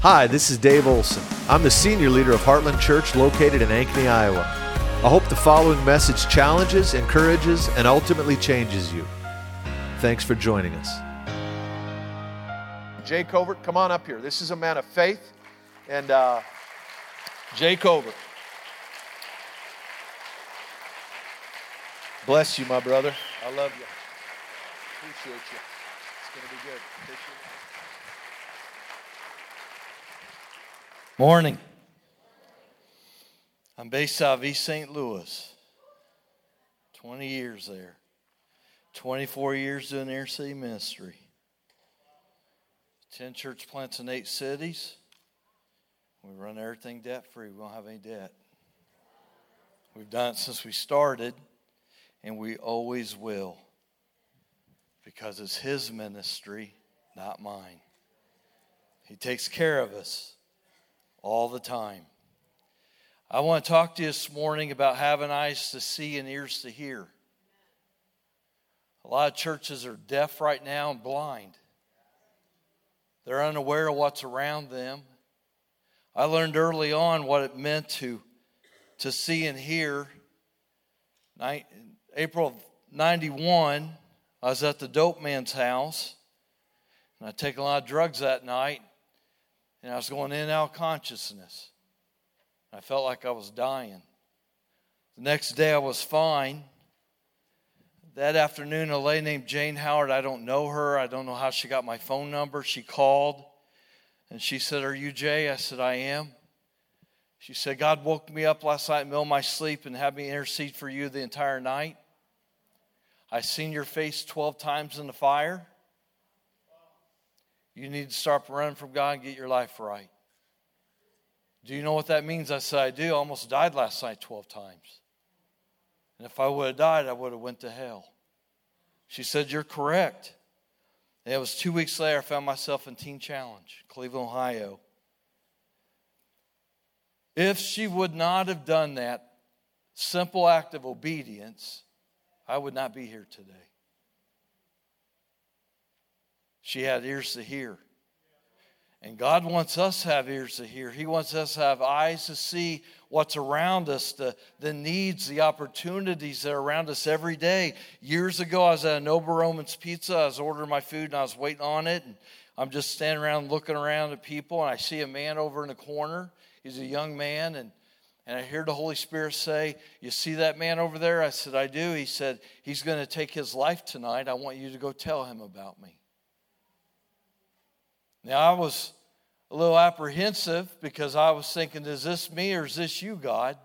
Hi, this is Dave Olson. I'm the senior leader of Heartland Church located in Ankeny, Iowa. I hope the following message challenges, encourages, and ultimately changes you. Thanks for joining us. Jay Covert, come on up here. This is a man of faith. And uh, Jay Covert. Bless you, my brother. I love you. Appreciate you. It's going to be good. Appreciate it. Morning. I'm based out of East St. Louis. 20 years there. 24 years doing inner city ministry. 10 church plants in eight cities. We run everything debt free. We don't have any debt. We've done it since we started, and we always will because it's His ministry, not mine. He takes care of us all the time. I want to talk to you this morning about having eyes to see and ears to hear. A lot of churches are deaf right now and blind. They're unaware of what's around them. I learned early on what it meant to, to see and hear. April of 91, I was at the dope man's house, and I'd taken a lot of drugs that night, and I was going in and out of consciousness. I felt like I was dying. The next day I was fine. That afternoon, a lady named Jane Howard, I don't know her. I don't know how she got my phone number. She called and she said, Are you Jay? I said, I am. She said, God woke me up last night in the middle of my sleep and had me intercede for you the entire night. I seen your face 12 times in the fire. You need to start running from God and get your life right. Do you know what that means? I said, I do. I almost died last night 12 times. And if I would have died, I would have went to hell. She said, You're correct. And it was two weeks later, I found myself in Teen Challenge, Cleveland, Ohio. If she would not have done that simple act of obedience, I would not be here today. She had ears to hear. And God wants us to have ears to hear. He wants us to have eyes to see what's around us, the, the needs, the opportunities that are around us every day. Years ago, I was at a Noble Roman's Pizza. I was ordering my food and I was waiting on it. And I'm just standing around looking around at people, and I see a man over in the corner. He's a young man, and, and I hear the Holy Spirit say, You see that man over there? I said, I do. He said, He's going to take his life tonight. I want you to go tell him about me. Now, I was a little apprehensive because I was thinking, is this me or is this you, God?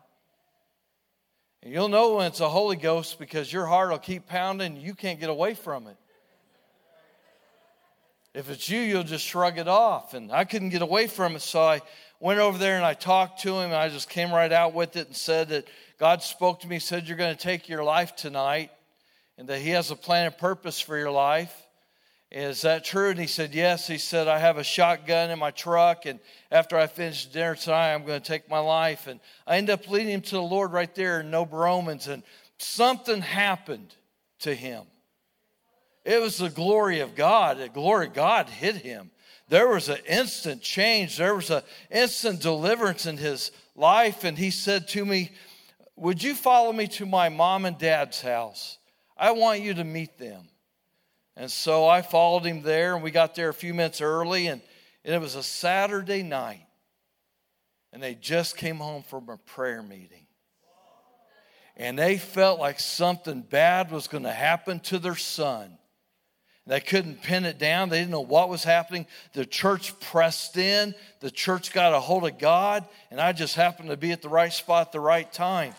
And you'll know when it's a Holy Ghost because your heart will keep pounding you can't get away from it. If it's you, you'll just shrug it off. And I couldn't get away from it, so I went over there and I talked to him and I just came right out with it and said that God spoke to me, said, You're going to take your life tonight and that He has a plan and purpose for your life. Is that true? And he said, Yes. He said, I have a shotgun in my truck, and after I finish dinner tonight, I'm going to take my life. And I ended up leading him to the Lord right there in Noble Roman's, and something happened to him. It was the glory of God. The glory of God hit him. There was an instant change, there was an instant deliverance in his life. And he said to me, Would you follow me to my mom and dad's house? I want you to meet them. And so I followed him there, and we got there a few minutes early, and, and it was a Saturday night. And they just came home from a prayer meeting. And they felt like something bad was going to happen to their son. They couldn't pin it down. They didn't know what was happening. The church pressed in. The church got a hold of God, and I just happened to be at the right spot at the right time.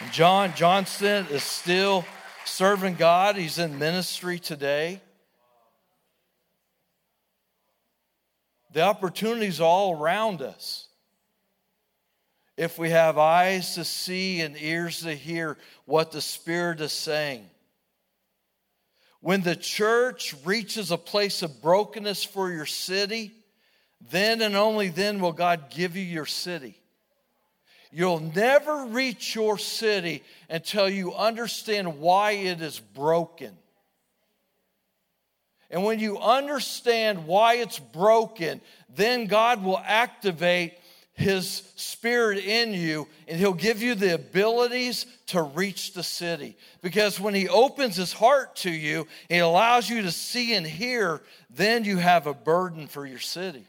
And John Johnston is still serving God, he's in ministry today. The opportunities all around us. If we have eyes to see and ears to hear what the Spirit is saying. When the church reaches a place of brokenness for your city, then and only then will God give you your city. You'll never reach your city until you understand why it is broken. And when you understand why it's broken, then God will activate his spirit in you and he'll give you the abilities to reach the city because when he opens his heart to you he allows you to see and hear then you have a burden for your city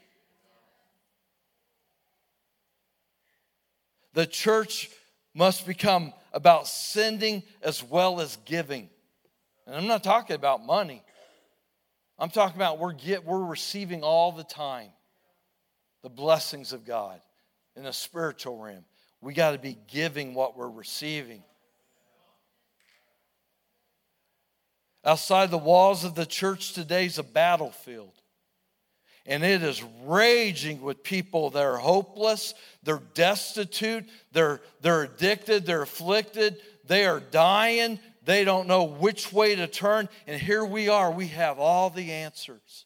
the church must become about sending as well as giving and i'm not talking about money i'm talking about we're get we're receiving all the time the blessings of god in the spiritual realm. We got to be giving what we're receiving. Outside the walls of the church today is a battlefield. And it is raging with people that are hopeless, they're destitute, they're, they're addicted, they're afflicted, they are dying, they don't know which way to turn. And here we are, we have all the answers.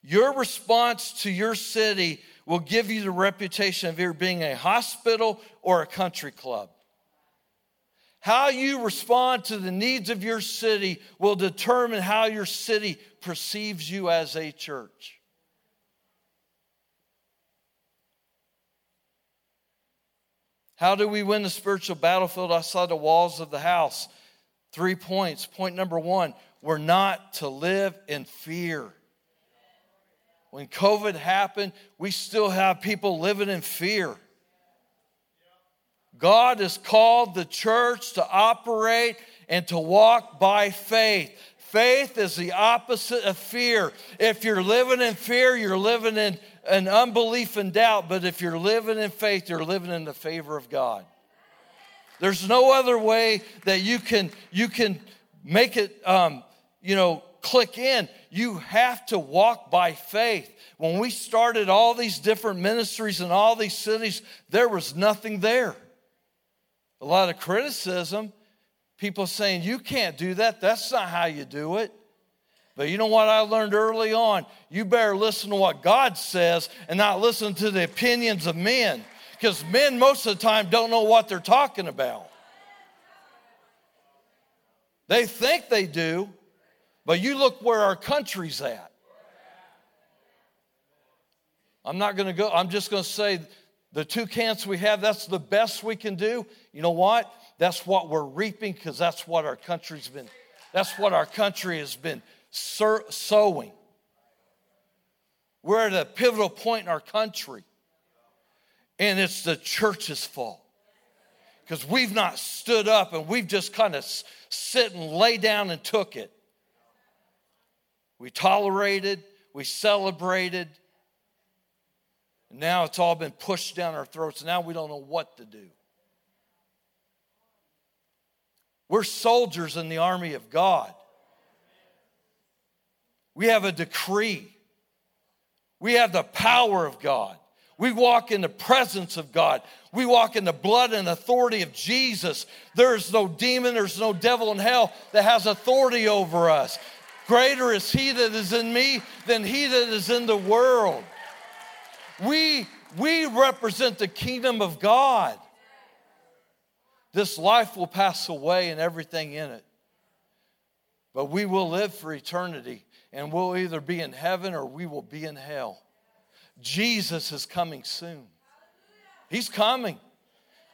Your response to your city will give you the reputation of either being a hospital or a country club. How you respond to the needs of your city will determine how your city perceives you as a church. How do we win the spiritual battlefield outside the walls of the house? Three points. Point number one we're not to live in fear. When COVID happened, we still have people living in fear. God has called the church to operate and to walk by faith. Faith is the opposite of fear. If you're living in fear, you're living in an unbelief and doubt. But if you're living in faith, you're living in the favor of God. There's no other way that you can you can make it um, you know click in. You have to walk by faith. When we started all these different ministries in all these cities, there was nothing there. A lot of criticism, people saying, You can't do that. That's not how you do it. But you know what I learned early on? You better listen to what God says and not listen to the opinions of men. Because men, most of the time, don't know what they're talking about. They think they do, but you look where our country's at. I'm not going to go, I'm just going to say the two camps we have, that's the best we can do. You know what? That's what we're reaping because that's what our country's been, that's what our country has been sowing. We're at a pivotal point in our country, and it's the church's fault because we've not stood up and we've just kind of sit and lay down and took it. We tolerated, we celebrated. And now it's all been pushed down our throats. Now we don't know what to do. We're soldiers in the army of God. We have a decree. We have the power of God. We walk in the presence of God. We walk in the blood and authority of Jesus. There's no demon, there's no devil in hell that has authority over us. Greater is he that is in me than he that is in the world. We, we represent the kingdom of God. This life will pass away and everything in it. But we will live for eternity and we'll either be in heaven or we will be in hell. Jesus is coming soon. He's coming.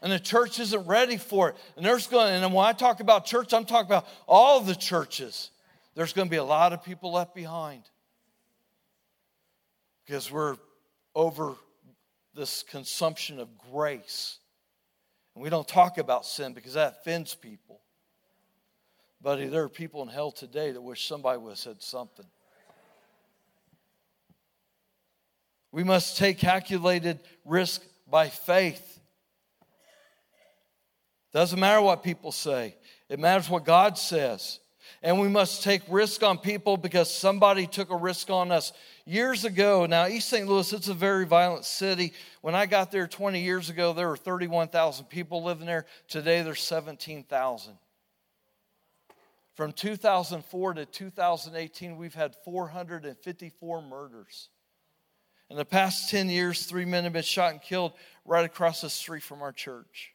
And the church isn't ready for it. And there's going and when I talk about church, I'm talking about all the churches there's going to be a lot of people left behind because we're over this consumption of grace. And we don't talk about sin because that offends people. But there are people in hell today that wish somebody would have said something. We must take calculated risk by faith. Doesn't matter what people say, it matters what God says and we must take risk on people because somebody took a risk on us years ago. Now east st louis it's a very violent city. When i got there 20 years ago there were 31000 people living there. Today there's 17000 from 2004 to 2018 we've had 454 murders. In the past 10 years three men have been shot and killed right across the street from our church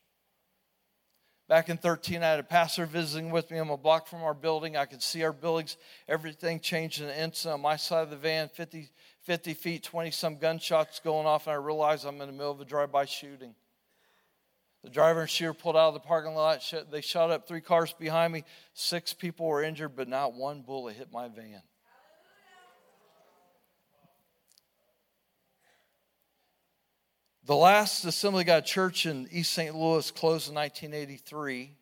Back in 13, I had a pastor visiting with me. I'm a block from our building. I could see our buildings. Everything changed in an instant. On my side of the van, 50, 50 feet, 20 some gunshots going off, and I realized I'm in the middle of a drive by shooting. The driver and shooter pulled out of the parking lot. They shot up three cars behind me. Six people were injured, but not one bullet hit my van. The last Assembly God church in East St. Louis closed in 1983.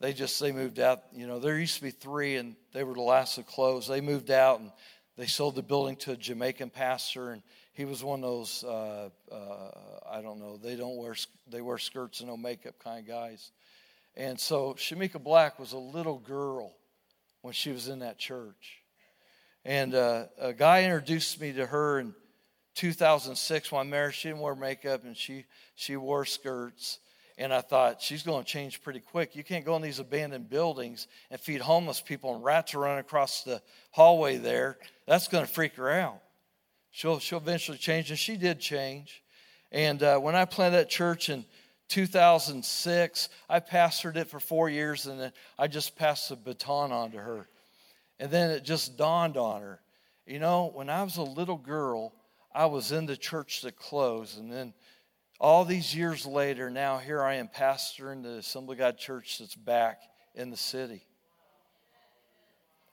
They just they moved out. You know, there used to be three, and they were the last to close. They moved out and they sold the building to a Jamaican pastor, and he was one of those uh, uh, I don't know. They don't wear they wear skirts and no makeup kind of guys. And so Shamika Black was a little girl when she was in that church, and uh, a guy introduced me to her and 2006 when I married, she didn't wear makeup and she, she wore skirts. And I thought, she's going to change pretty quick. You can't go in these abandoned buildings and feed homeless people and rats are running across the hallway there. That's going to freak her out. She'll, she'll eventually change, and she did change. And uh, when I planted that church in 2006, I pastored it for four years, and then I just passed the baton on to her. And then it just dawned on her. You know, when I was a little girl, I was in the church that closed. And then all these years later, now here I am pastoring the Assembly of God church that's back in the city.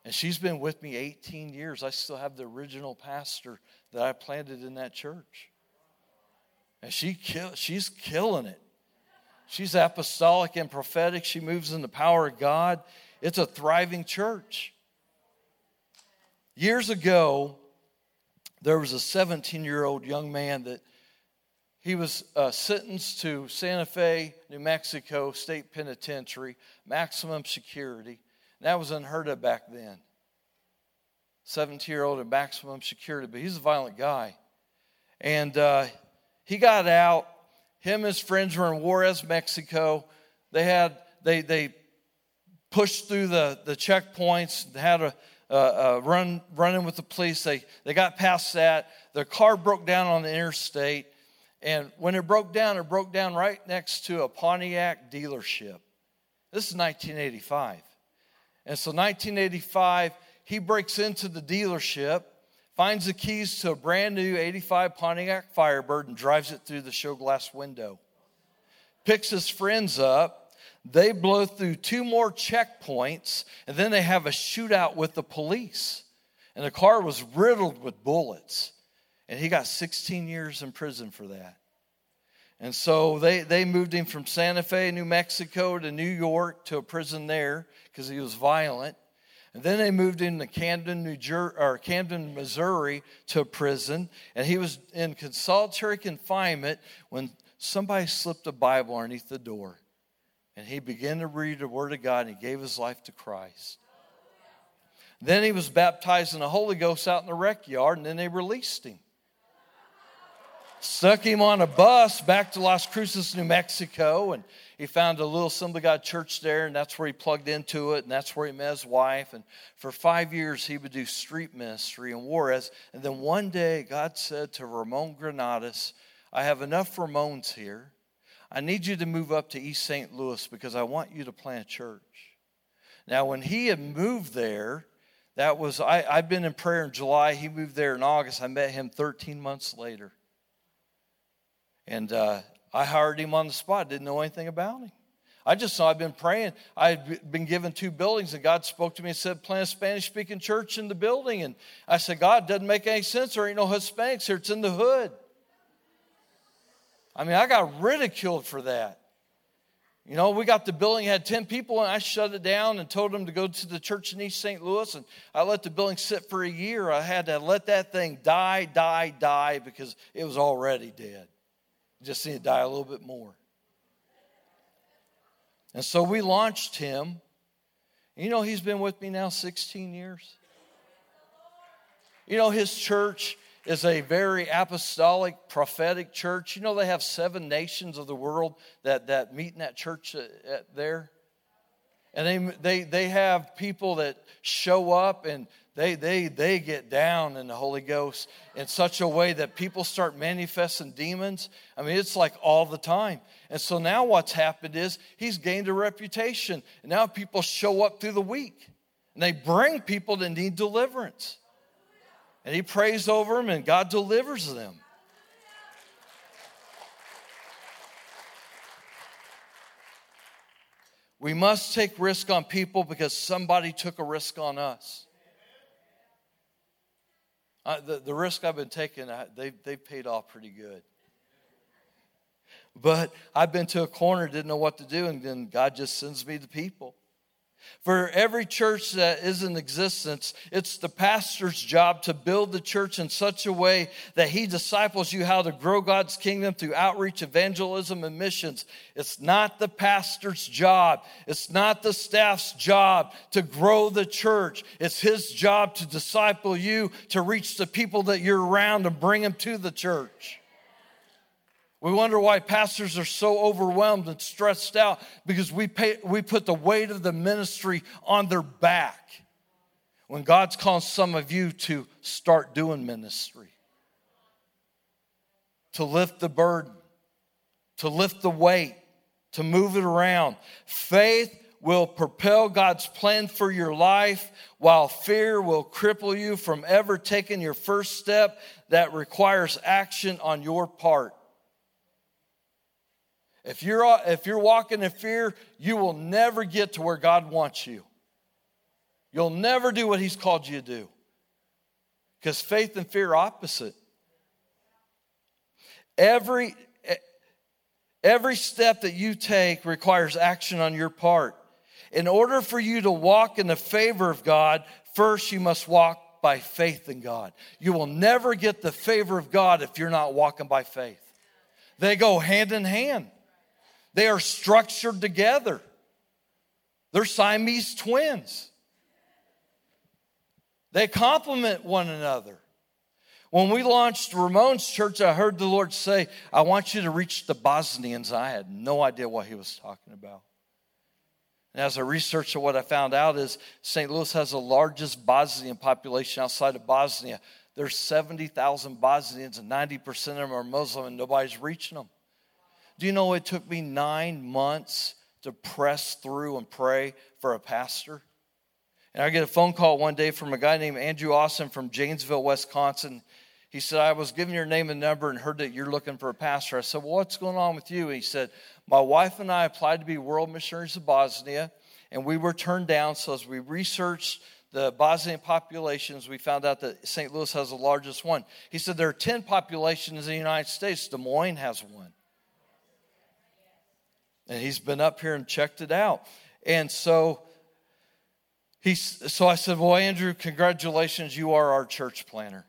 And she's been with me 18 years. I still have the original pastor that I planted in that church. And she kill, she's killing it. She's apostolic and prophetic. She moves in the power of God. It's a thriving church. Years ago, there was a 17 year old young man that he was uh, sentenced to Santa Fe, New Mexico State Penitentiary, maximum security. That was unheard of back then. 17 year old at maximum security, but he's a violent guy. And uh, he got out. Him and his friends were in Juarez, Mexico. They had, they, they pushed through the, the checkpoints, had a uh, uh, run running with the police. They they got past that. Their car broke down on the interstate, and when it broke down, it broke down right next to a Pontiac dealership. This is 1985, and so 1985, he breaks into the dealership, finds the keys to a brand new 85 Pontiac Firebird, and drives it through the show glass window. Picks his friends up they blow through two more checkpoints, and then they have a shootout with the police. And the car was riddled with bullets. And he got 16 years in prison for that. And so they, they moved him from Santa Fe, New Mexico to New York to a prison there because he was violent. And then they moved him to Camden, New Jersey, or Camden, Missouri to a prison. And he was in solitary confinement when somebody slipped a Bible underneath the door and he began to read the Word of God and he gave his life to Christ. Then he was baptized in the Holy Ghost out in the rec yard, and then they released him. Stuck him on a bus back to Las Cruces, New Mexico, and he found a little Assembly God church there, and that's where he plugged into it, and that's where he met his wife. And for five years, he would do street ministry in Juarez. And then one day, God said to Ramon Granados, I have enough Ramones here. I need you to move up to East St. Louis because I want you to plant a church. Now, when he had moved there, that was, I, I've been in prayer in July. He moved there in August. I met him 13 months later. And uh, I hired him on the spot, didn't know anything about him. I just saw I'd been praying. I had been given two buildings, and God spoke to me and said, plant a Spanish speaking church in the building. And I said, God, doesn't make any sense. There ain't no Hispanics here, it's in the hood. I mean, I got ridiculed for that. You know, we got the building, had 10 people, and I shut it down and told them to go to the church in East St. Louis. And I let the building sit for a year. I had to let that thing die, die, die because it was already dead. Just need to die a little bit more. And so we launched him. You know, he's been with me now 16 years. You know, his church is a very apostolic, prophetic church. You know, they have seven nations of the world that, that meet in that church uh, there. And they, they, they have people that show up and they, they, they get down in the Holy Ghost in such a way that people start manifesting demons. I mean, it's like all the time. And so now what's happened is he's gained a reputation. And now people show up through the week and they bring people that need deliverance. And he prays over them and God delivers them. We must take risk on people because somebody took a risk on us. Uh, the, the risk I've been taking, uh, they, they've paid off pretty good. But I've been to a corner, didn't know what to do, and then God just sends me the people. For every church that is in existence, it's the pastor's job to build the church in such a way that he disciples you how to grow God's kingdom through outreach, evangelism, and missions. It's not the pastor's job. It's not the staff's job to grow the church. It's his job to disciple you, to reach the people that you're around and bring them to the church. We wonder why pastors are so overwhelmed and stressed out because we, pay, we put the weight of the ministry on their back when God's calling some of you to start doing ministry, to lift the burden, to lift the weight, to move it around. Faith will propel God's plan for your life, while fear will cripple you from ever taking your first step that requires action on your part. If you're, uh, if you're walking in fear, you will never get to where God wants you. You'll never do what He's called you to do. Because faith and fear are opposite. Every, every step that you take requires action on your part. In order for you to walk in the favor of God, first you must walk by faith in God. You will never get the favor of God if you're not walking by faith. They go hand in hand. They are structured together. They're Siamese twins. They complement one another. When we launched Ramon's church, I heard the Lord say, I want you to reach the Bosnians. I had no idea what he was talking about. And as I researched what I found out is St. Louis has the largest Bosnian population outside of Bosnia. There's 70,000 Bosnians and 90% of them are Muslim and nobody's reaching them. Do you know it took me nine months to press through and pray for a pastor? And I get a phone call one day from a guy named Andrew Austin from Janesville, Wisconsin. He said, I was given your name and number and heard that you're looking for a pastor. I said, Well, what's going on with you? And he said, My wife and I applied to be world missionaries of Bosnia, and we were turned down. So as we researched the Bosnian populations, we found out that St. Louis has the largest one. He said there are 10 populations in the United States, Des Moines has one. And he's been up here and checked it out. And so he's so I said, Well, Andrew, congratulations, you are our church planter.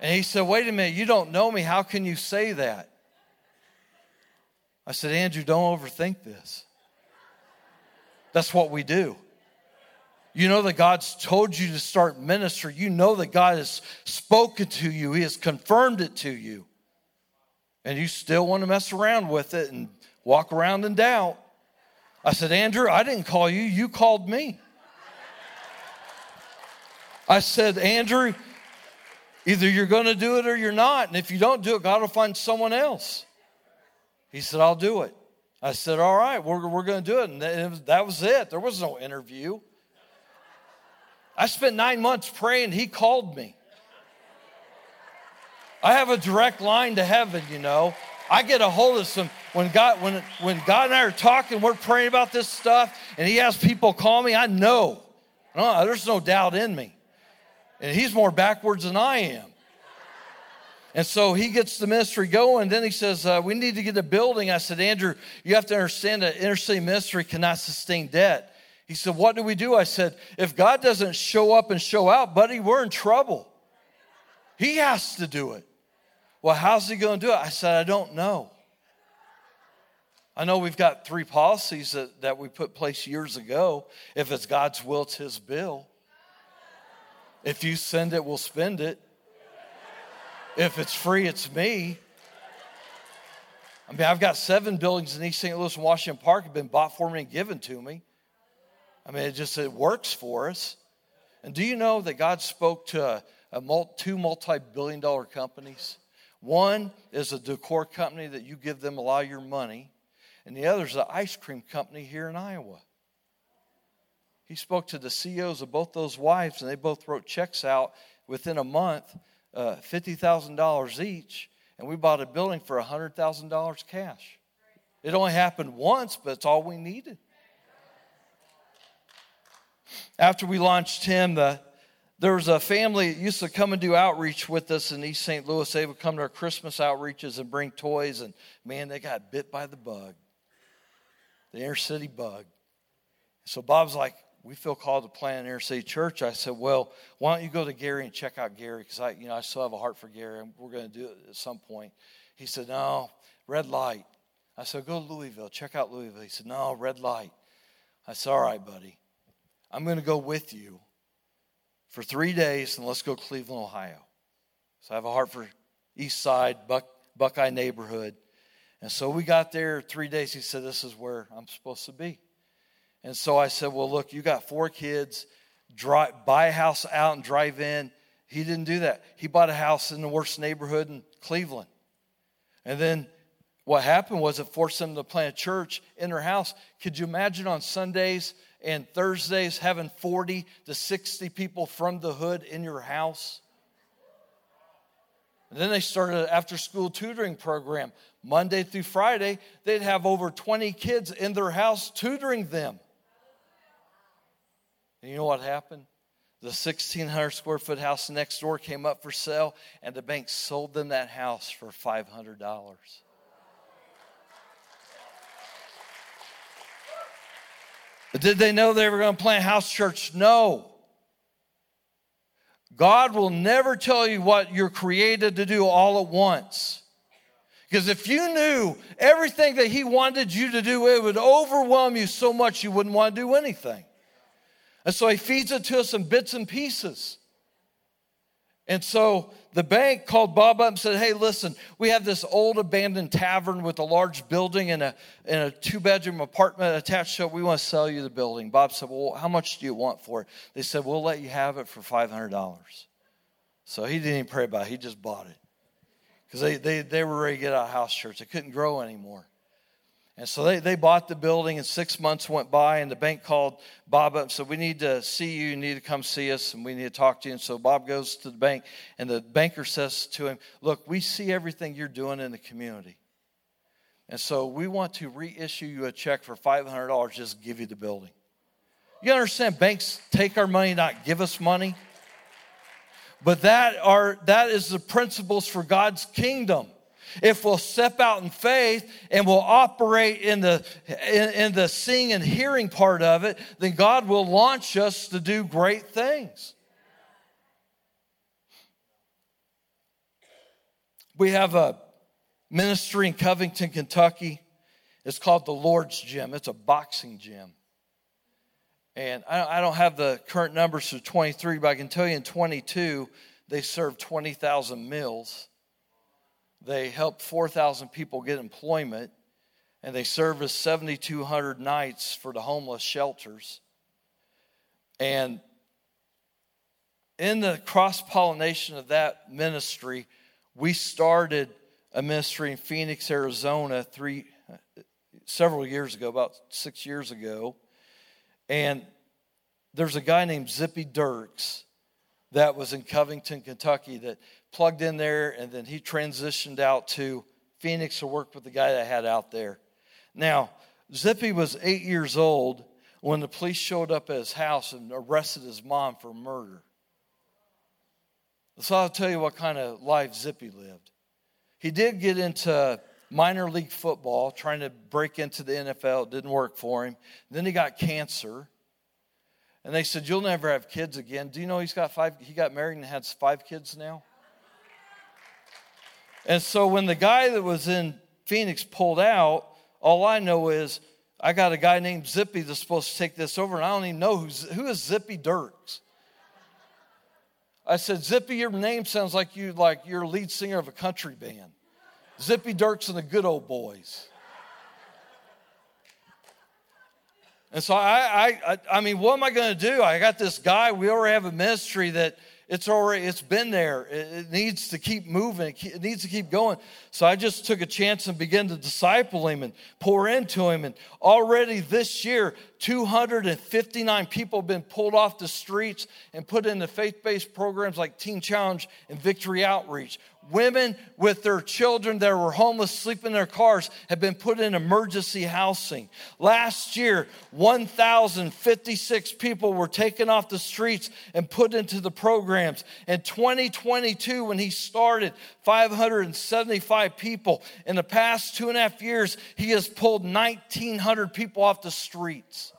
And he said, Wait a minute, you don't know me. How can you say that? I said, Andrew, don't overthink this. That's what we do. You know that God's told you to start ministry. You know that God has spoken to you, He has confirmed it to you. And you still want to mess around with it and walk around in doubt. I said, Andrew, I didn't call you, you called me. I said, Andrew, either you're going to do it or you're not. And if you don't do it, God will find someone else. He said, I'll do it. I said, All right, we're, we're going to do it. And that was it. There was no interview. I spent nine months praying. He called me. I have a direct line to heaven, you know. I get a hold of some when God when when God and I are talking, we're praying about this stuff, and He has people call me. I know, no, there's no doubt in me, and He's more backwards than I am. And so he gets the ministry going. Then he says, uh, We need to get a building. I said, Andrew, you have to understand that inner city ministry cannot sustain debt. He said, What do we do? I said, If God doesn't show up and show out, buddy, we're in trouble. He has to do it. Well, how's he going to do it? I said, I don't know. I know we've got three policies that, that we put place years ago. If it's God's will, it's his bill. If you send it, we'll spend it. If it's free, it's me. I mean, I've got seven buildings in East St. Louis and Washington Park have been bought for me and given to me. I mean, it just it works for us. And do you know that God spoke to a, a two multi-billion dollar companies? One is a decor company that you give them a lot of your money, and the other is an ice cream company here in Iowa. He spoke to the CEOs of both those wives, and they both wrote checks out within a month, uh, $50,000 each, and we bought a building for $100,000 cash. It only happened once, but it's all we needed. After we launched him, the, there was a family that used to come and do outreach with us in East St. Louis. They would come to our Christmas outreaches and bring toys, and man, they got bit by the bug, the inner city bug. So Bob's like, we feel called to plant an inner city church. I said, well, why don't you go to Gary and check out Gary? Because I, you know, I still have a heart for Gary, and we're going to do it at some point. He said, no, red light. I said, go to Louisville, check out Louisville. He said, no, red light. I said, all right, buddy. I'm going to go with you for three days, and let's go Cleveland, Ohio. So I have a heart for East Side, Buck, Buckeye neighborhood. And so we got there three days. He said, This is where I'm supposed to be. And so I said, Well, look, you got four kids, drive, buy a house out and drive in. He didn't do that. He bought a house in the worst neighborhood in Cleveland. And then what happened was it forced them to plant a church in their house. Could you imagine on Sundays and Thursdays having 40 to 60 people from the hood in your house? And then they started an after school tutoring program. Monday through Friday, they'd have over 20 kids in their house tutoring them. And you know what happened? The 1,600 square foot house next door came up for sale, and the bank sold them that house for $500. Did they know they were going to plant house church? No. God will never tell you what you're created to do all at once. Because if you knew everything that He wanted you to do, it would overwhelm you so much you wouldn't want to do anything. And so he feeds it to us in bits and pieces. And so the bank called Bob up and said, Hey, listen, we have this old abandoned tavern with a large building and a, and a two bedroom apartment attached to it. We want to sell you the building. Bob said, Well, how much do you want for it? They said, We'll let you have it for $500. So he didn't even pray about it, he just bought it. Because they, they, they were ready to get out of house church. They couldn't grow anymore. And so they, they bought the building, and six months went by, and the bank called Bob up and said, We need to see you. You need to come see us, and we need to talk to you. And so Bob goes to the bank, and the banker says to him, Look, we see everything you're doing in the community. And so we want to reissue you a check for $500 just give you the building. You understand, banks take our money, not give us money. But that, are, that is the principles for God's kingdom if we'll step out in faith and we'll operate in the in, in, the seeing and hearing part of it, then God will launch us to do great things. We have a ministry in Covington, Kentucky. It's called the Lord's Gym. It's a boxing gym. And I don't have the current numbers for 23, but I can tell you in 22, they served 20,000 meals. They help 4,000 people get employment, and they service 7,200 nights for the homeless shelters. And in the cross pollination of that ministry, we started a ministry in Phoenix, Arizona, three several years ago, about six years ago. And there's a guy named Zippy Dirks that was in Covington, Kentucky, that plugged in there, and then he transitioned out to Phoenix to work with the guy that had out there. Now, Zippy was eight years old when the police showed up at his house and arrested his mom for murder. So I'll tell you what kind of life Zippy lived. He did get into minor league football, trying to break into the NFL. It didn't work for him. Then he got cancer. And they said, You'll never have kids again. Do you know he's got five? He got married and has five kids now? And so when the guy that was in Phoenix pulled out, all I know is I got a guy named Zippy that's supposed to take this over, and I don't even know who's, who is Zippy Dirks. I said, Zippy, your name sounds like you like you're lead singer of a country band. Zippy Dirks and the Good Old Boys. And so I, I, I mean, what am I going to do? I got this guy. We already have a ministry that it's already it's been there. It, needs to keep moving. It needs to keep going. So i just took a chance and began to disciple him and pour into him. And already this year 259 people have been pulled off the streets and put into faith-based programs like teen challenge and victory outreach women with their children that were homeless sleeping in their cars have been put in emergency housing. Last year 1056 people were taken off the streets and put into the programs. In 2022 when he started 575 people. In the past two and a half years he has pulled 1900 people off the streets.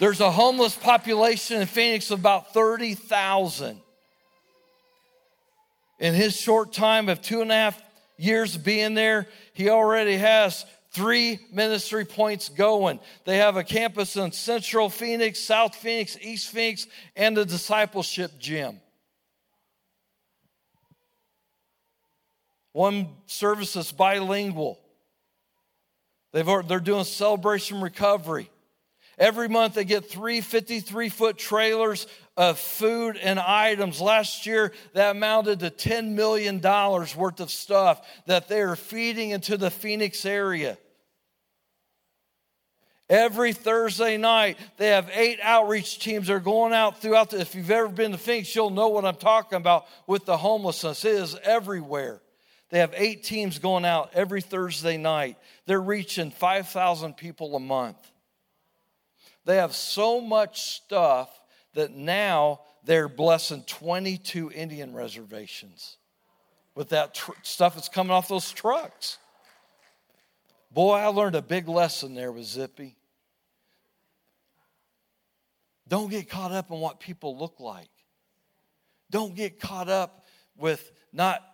There's a homeless population in Phoenix of about 30,000. In his short time of two and a half years being there, he already has three ministry points going. They have a campus in Central Phoenix, South Phoenix, East Phoenix, and a discipleship gym. One service is bilingual. They've, they're doing Celebrate Recovery. Every month they get three 53 foot trailers of food and items. Last year, that amounted to $10 million worth of stuff that they are feeding into the Phoenix area. Every Thursday night, they have eight outreach teams that are going out throughout. The, if you've ever been to Phoenix, you'll know what I'm talking about with the homelessness. It is everywhere. They have eight teams going out every Thursday night. They're reaching 5,000 people a month. They have so much stuff that now they're blessing 22 Indian reservations with that tr- stuff that's coming off those trucks. Boy, I learned a big lesson there with Zippy. Don't get caught up in what people look like. Don't get caught up with not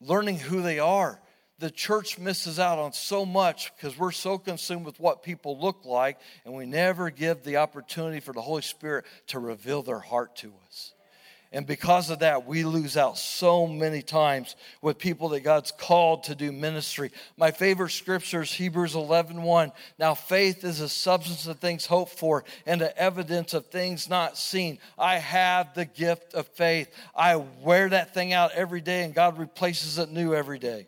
learning who they are the church misses out on so much because we're so consumed with what people look like and we never give the opportunity for the Holy Spirit to reveal their heart to us. And because of that, we lose out so many times with people that God's called to do ministry. My favorite scripture is Hebrews 11 1. Now, faith is a substance of things hoped for and the evidence of things not seen. I have the gift of faith. I wear that thing out every day, and God replaces it new every day.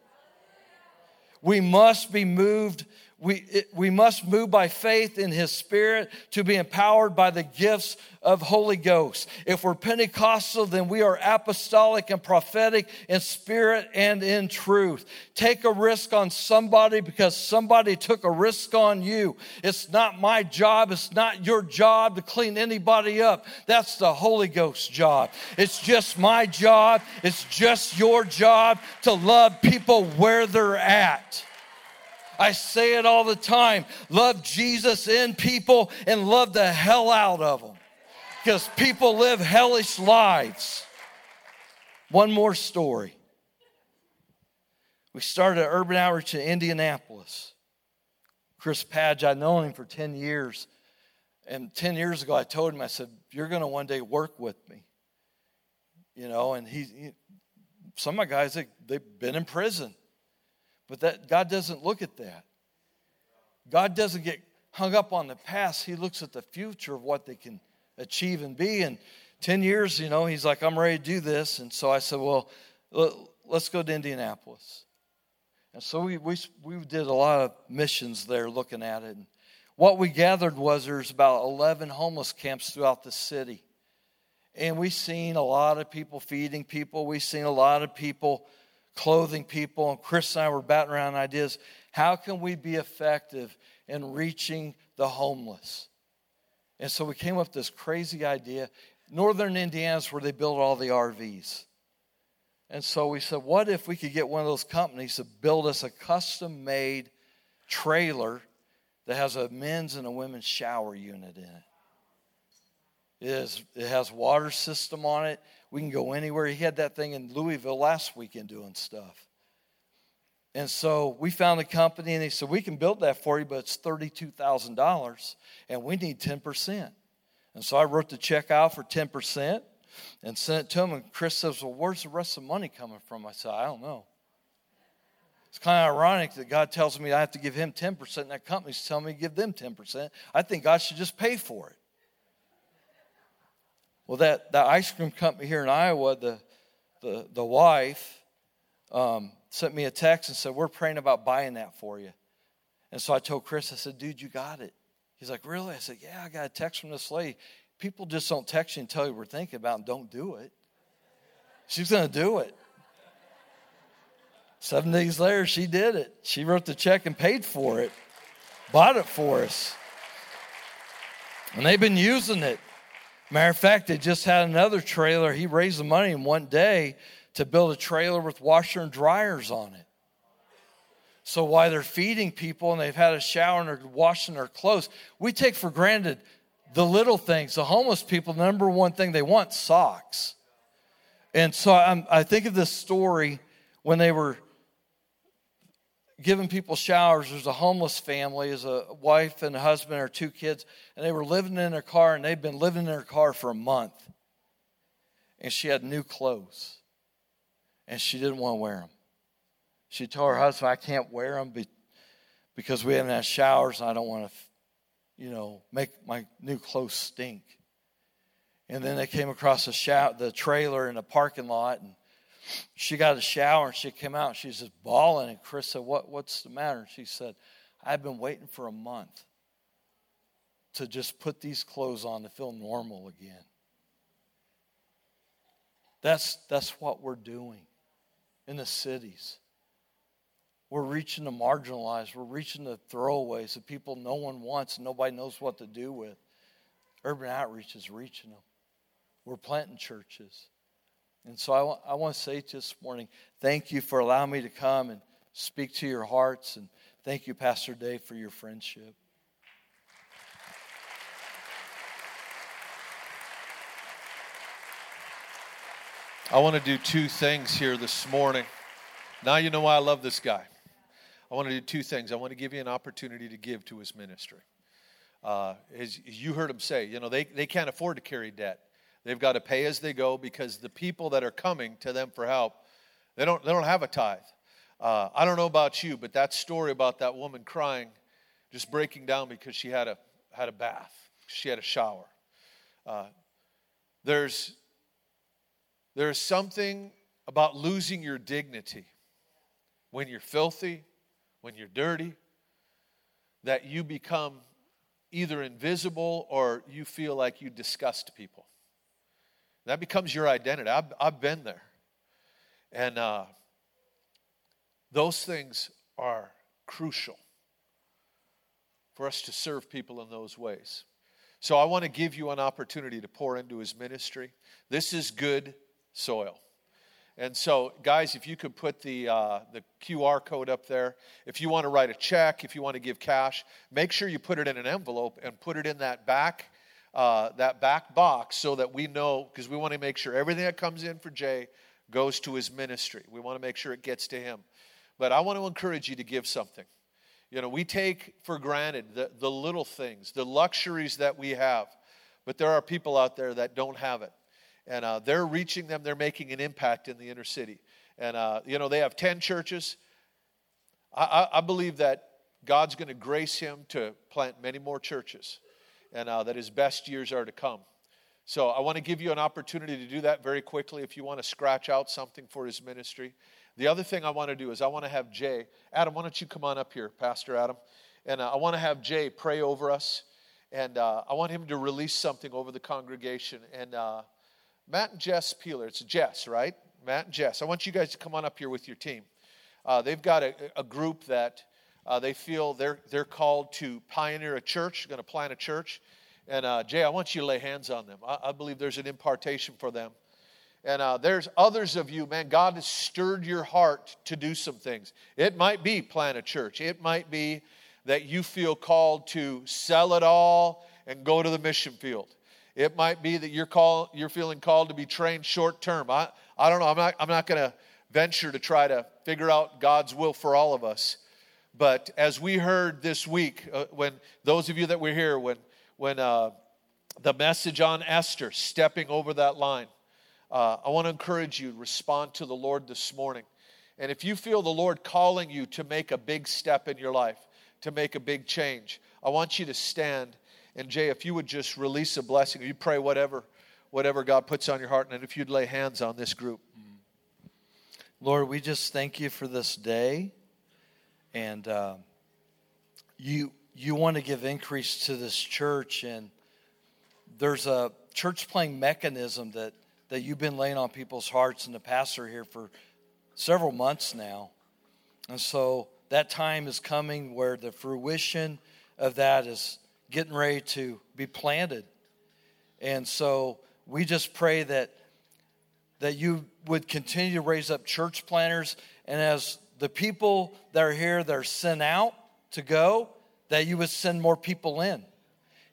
We must be moved. We, it, we must move by faith in His Spirit to be empowered by the gifts of Holy Ghost. If we're Pentecostal, then we are apostolic and prophetic in spirit and in truth. Take a risk on somebody because somebody took a risk on you. It's not my job, it's not your job to clean anybody up. That's the Holy Ghost job. It's just my job, it's just your job to love people where they're at. I say it all the time love Jesus in people and love the hell out of them because people live hellish lives. One more story. We started an urban outreach in Indianapolis. Chris Padge, I've known him for 10 years. And 10 years ago, I told him, I said, You're going to one day work with me. You know, and he, he some of my guys, they, they've been in prison. But that God doesn't look at that. God doesn't get hung up on the past. He looks at the future of what they can achieve and be. And 10 years, you know, he's like, I'm ready to do this. And so I said, Well, let's go to Indianapolis. And so we, we, we did a lot of missions there looking at it. And what we gathered was there's about 11 homeless camps throughout the city. And we seen a lot of people feeding people. we seen a lot of people clothing people. And Chris and I were batting around ideas. How can we be effective in reaching the homeless? And so we came up with this crazy idea. Northern Indiana is where they build all the RVs. And so we said, what if we could get one of those companies to build us a custom made trailer that has a men's and a women's shower unit in it? It, is, it has water system on it. We can go anywhere. He had that thing in Louisville last weekend doing stuff. And so we found a company and they said, We can build that for you, but it's $32,000 and we need 10%. And so I wrote the check out for 10% and sent it to him. And Chris says, Well, where's the rest of the money coming from? I said, I don't know. It's kind of ironic that God tells me I have to give him 10% and that company's telling me to give them 10%. I think God should just pay for it. Well, that, that ice cream company here in Iowa, the, the, the wife um, sent me a text and said, We're praying about buying that for you. And so I told Chris, I said, Dude, you got it. He's like, Really? I said, Yeah, I got a text from this lady. People just don't text you and tell you we're thinking about and don't do it. She's going to do it. Seven days later, she did it. She wrote the check and paid for it, bought it for us. And they've been using it. Matter of fact, they just had another trailer. He raised the money in one day to build a trailer with washer and dryers on it. So while they're feeding people and they've had a shower and they're washing their clothes, we take for granted the little things. The homeless people, the number one thing they want socks. And so I'm, I think of this story when they were giving people showers. There's a homeless family, as a wife and a husband or two kids, and they were living in their car, and they'd been living in their car for a month. And she had new clothes, and she didn't want to wear them. She told her husband, I can't wear them because we haven't had showers and I don't want to, you know, make my new clothes stink. And then they came across the, shower, the trailer in the parking lot and she got a shower and she came out she's just bawling. And Chris said, what, What's the matter? She said, I've been waiting for a month to just put these clothes on to feel normal again. That's, that's what we're doing in the cities. We're reaching the marginalized. We're reaching the throwaways, the people no one wants nobody knows what to do with. Urban Outreach is reaching them. We're planting churches. And so I, want, I want to say this morning, thank you for allowing me to come and speak to your hearts. And thank you, Pastor Dave, for your friendship. I want to do two things here this morning. Now you know why I love this guy. I want to do two things. I want to give you an opportunity to give to his ministry. Uh, as you heard him say, you know, they, they can't afford to carry debt. They've got to pay as they go because the people that are coming to them for help, they don't, they don't have a tithe. Uh, I don't know about you, but that story about that woman crying, just breaking down because she had a, had a bath, she had a shower. Uh, there's, there's something about losing your dignity when you're filthy, when you're dirty, that you become either invisible or you feel like you disgust people. That becomes your identity. I've, I've been there. And uh, those things are crucial for us to serve people in those ways. So I want to give you an opportunity to pour into his ministry. This is good soil. And so, guys, if you could put the, uh, the QR code up there, if you want to write a check, if you want to give cash, make sure you put it in an envelope and put it in that back, uh, that back box so that we know, because we want to make sure everything that comes in for Jay goes to his ministry. We want to make sure it gets to him. But I want to encourage you to give something. You know, we take for granted the, the little things, the luxuries that we have, but there are people out there that don't have it and uh, they're reaching them. They're making an impact in the inner city. And, uh, you know, they have 10 churches. I, I, I believe that God's going to grace him to plant many more churches and uh, that his best years are to come. So I want to give you an opportunity to do that very quickly if you want to scratch out something for his ministry. The other thing I want to do is I want to have Jay. Adam, why don't you come on up here, Pastor Adam? And uh, I want to have Jay pray over us. And uh, I want him to release something over the congregation. And uh, Matt and Jess Peeler. It's Jess, right? Matt and Jess. I want you guys to come on up here with your team. Uh, they've got a, a group that uh, they feel they're, they're called to pioneer a church, going to plant a church. And uh, Jay, I want you to lay hands on them. I, I believe there's an impartation for them. And uh, there's others of you, man, God has stirred your heart to do some things. It might be plant a church, it might be that you feel called to sell it all and go to the mission field. It might be that you're, call, you're feeling called to be trained short term. I, I don't know. I'm not, I'm not going to venture to try to figure out God's will for all of us. But as we heard this week, uh, when those of you that were here, when, when uh, the message on Esther stepping over that line, uh, I want to encourage you to respond to the Lord this morning. And if you feel the Lord calling you to make a big step in your life, to make a big change, I want you to stand. And Jay, if you would just release a blessing, you pray whatever, whatever God puts on your heart, and if you'd lay hands on this group. Lord, we just thank you for this day, and uh, you you want to give increase to this church, and there's a church planting mechanism that that you've been laying on people's hearts, and the pastor here for several months now, and so that time is coming where the fruition of that is getting ready to be planted. And so we just pray that that you would continue to raise up church planters and as the people that are here that are sent out to go, that you would send more people in.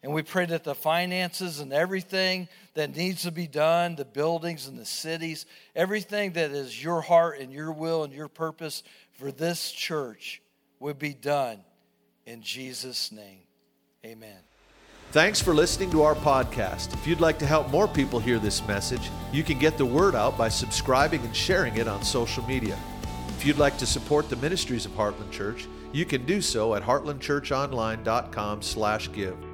And we pray that the finances and everything that needs to be done, the buildings and the cities, everything that is your heart and your will and your purpose for this church would be done in Jesus' name. Amen. Thanks for listening to our podcast. If you'd like to help more people hear this message, you can get the word out by subscribing and sharing it on social media. If you'd like to support the ministries of Heartland Church, you can do so at heartlandchurchonline.com/give.